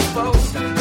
searching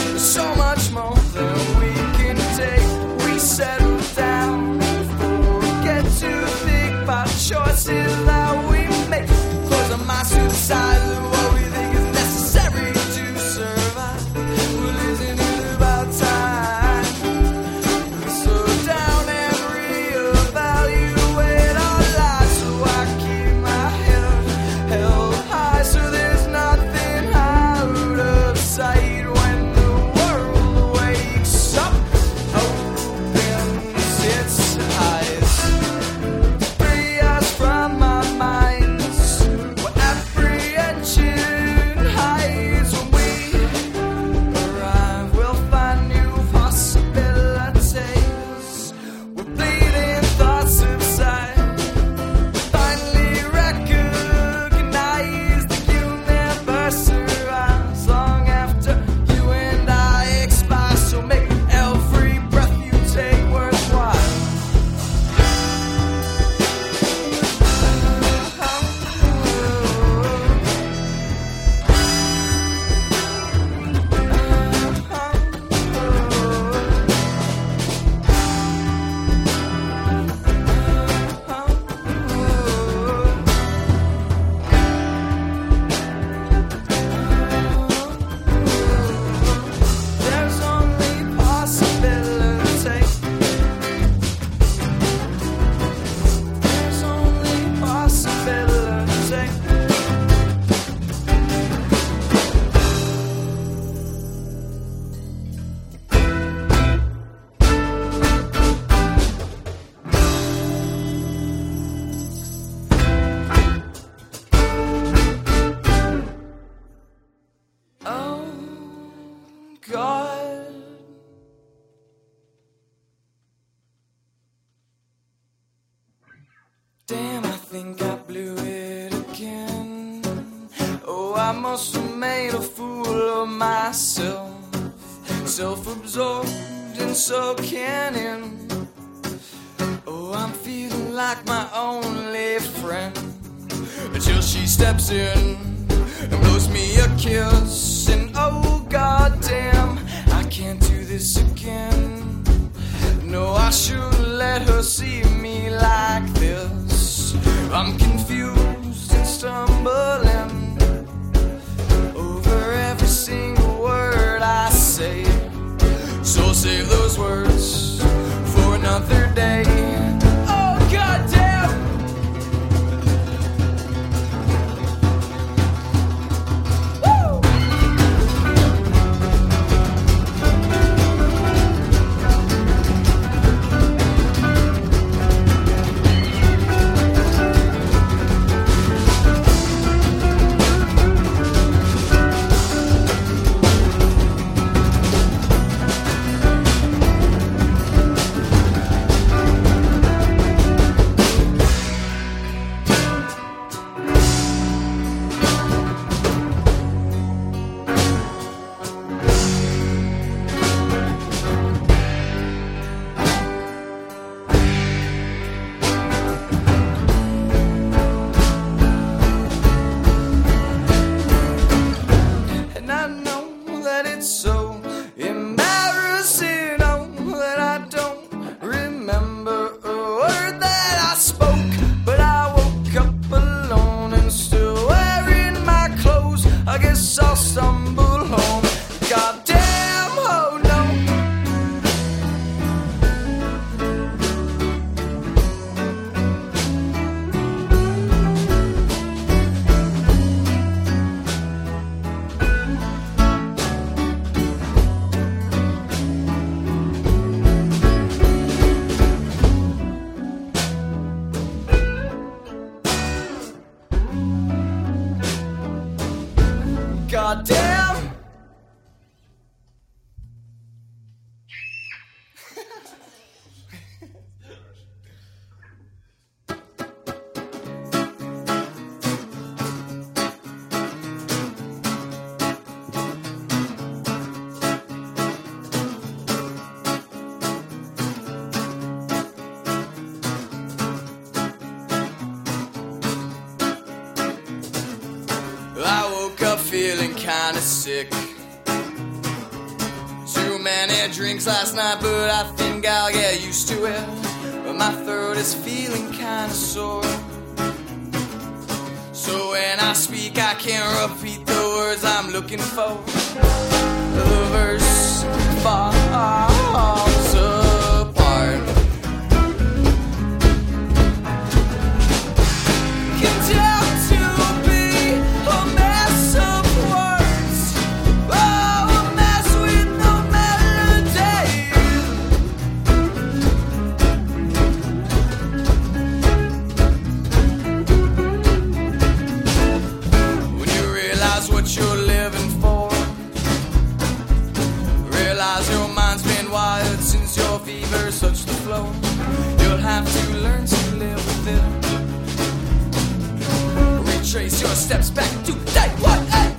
Damn, I think I blew it again. Oh, I must have made a fool of myself. Self absorbed and so cannon. Oh, I'm feeling like my only friend. Until she steps in and blows me a kiss. And oh, goddamn, I can't do this again. No, I should let her see me. I'm confused and stumbling over every single word I say. So save those words for another day. Feeling kinda sick. Too many drinks last night, but I think I'll get used to it. But my throat is feeling kinda sore. So when I speak, I can't repeat the words I'm looking for. The verse falls it. Retrace your steps back to day one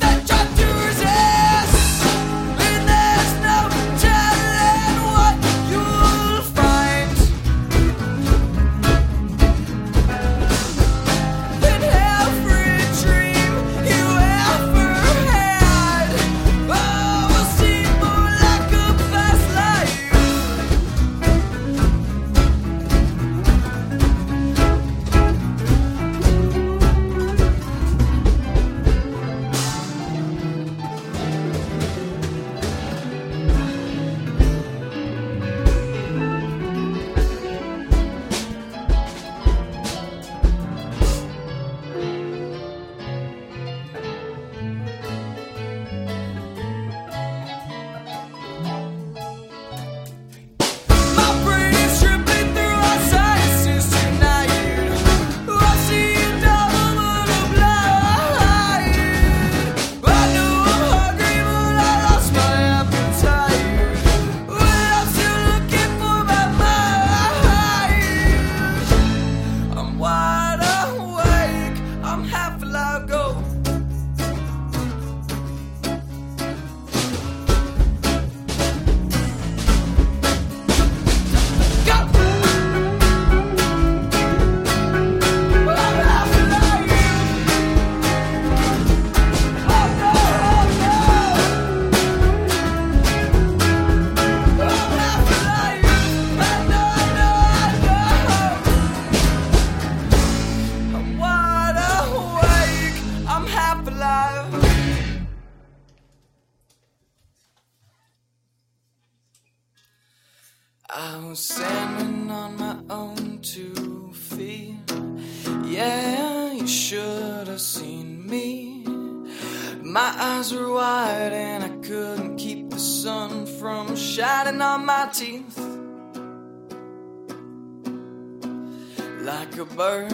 Like a bird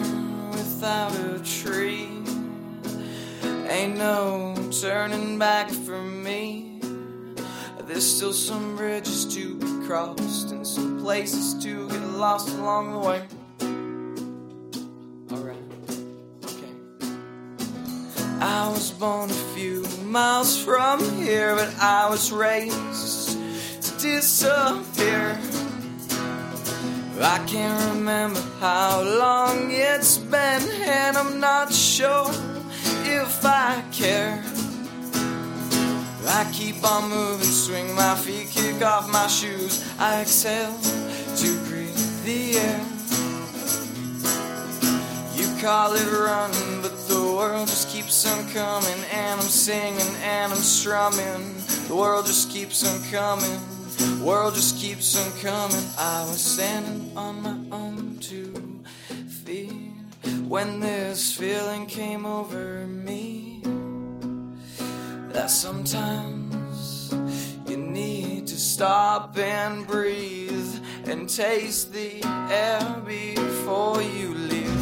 without a tree. Ain't no turning back for me. There's still some bridges to be crossed and some places to get lost along the way. Alright, okay. I was born a few miles from here, but I was raised to disappear. I can't remember how long it's been, and I'm not sure if I care. I keep on moving, swing my feet, kick off my shoes. I exhale to breathe the air. You call it running, but the world just keeps on coming. And I'm singing and I'm strumming. The world just keeps on coming. World just keeps on coming. I was standing on my own two feet when this feeling came over me. That sometimes you need to stop and breathe and taste the air before you leave.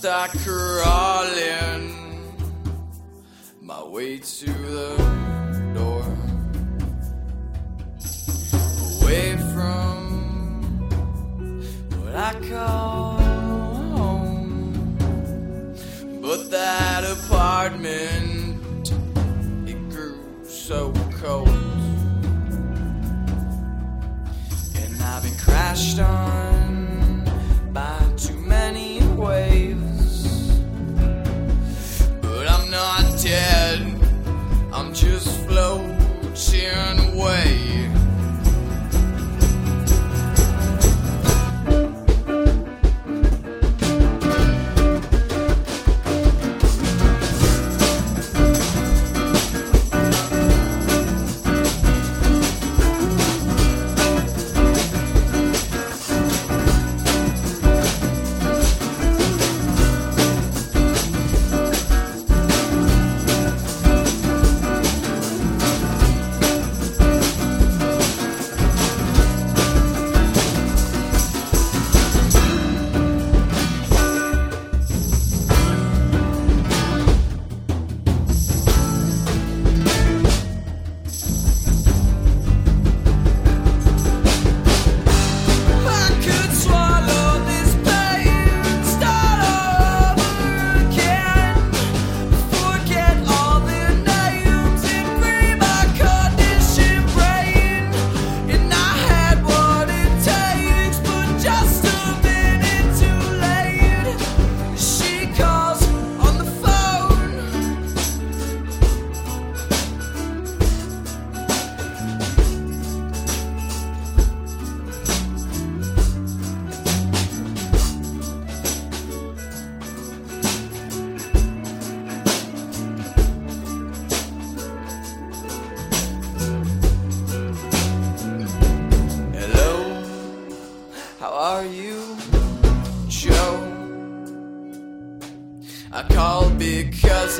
Start crawling my way to the door, away from what I call home. But that apartment, it grew so cold. And I've been crashed on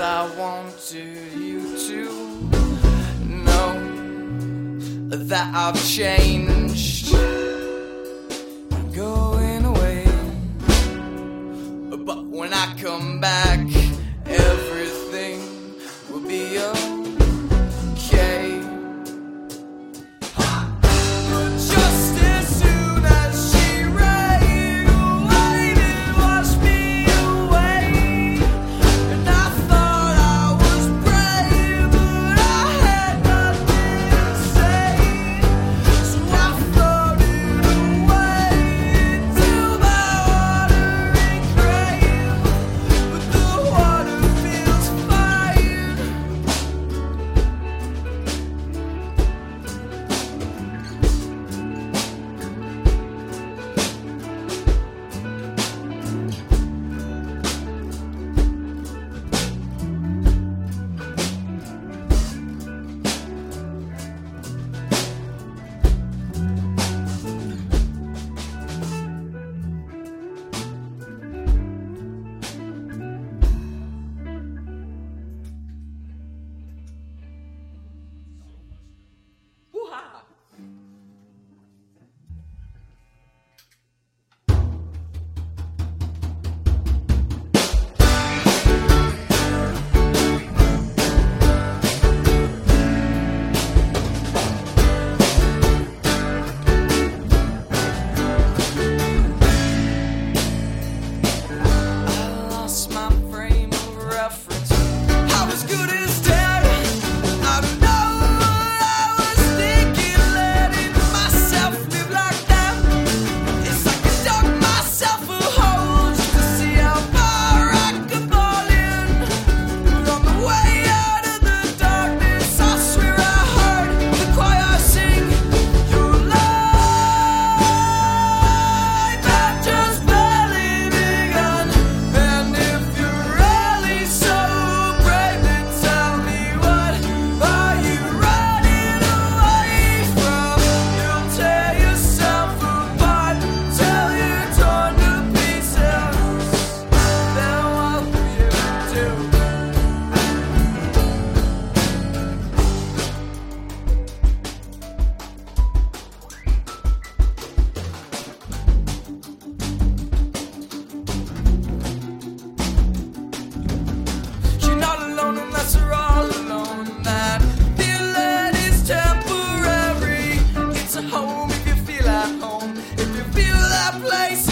I wanted you to know that I've changed. place.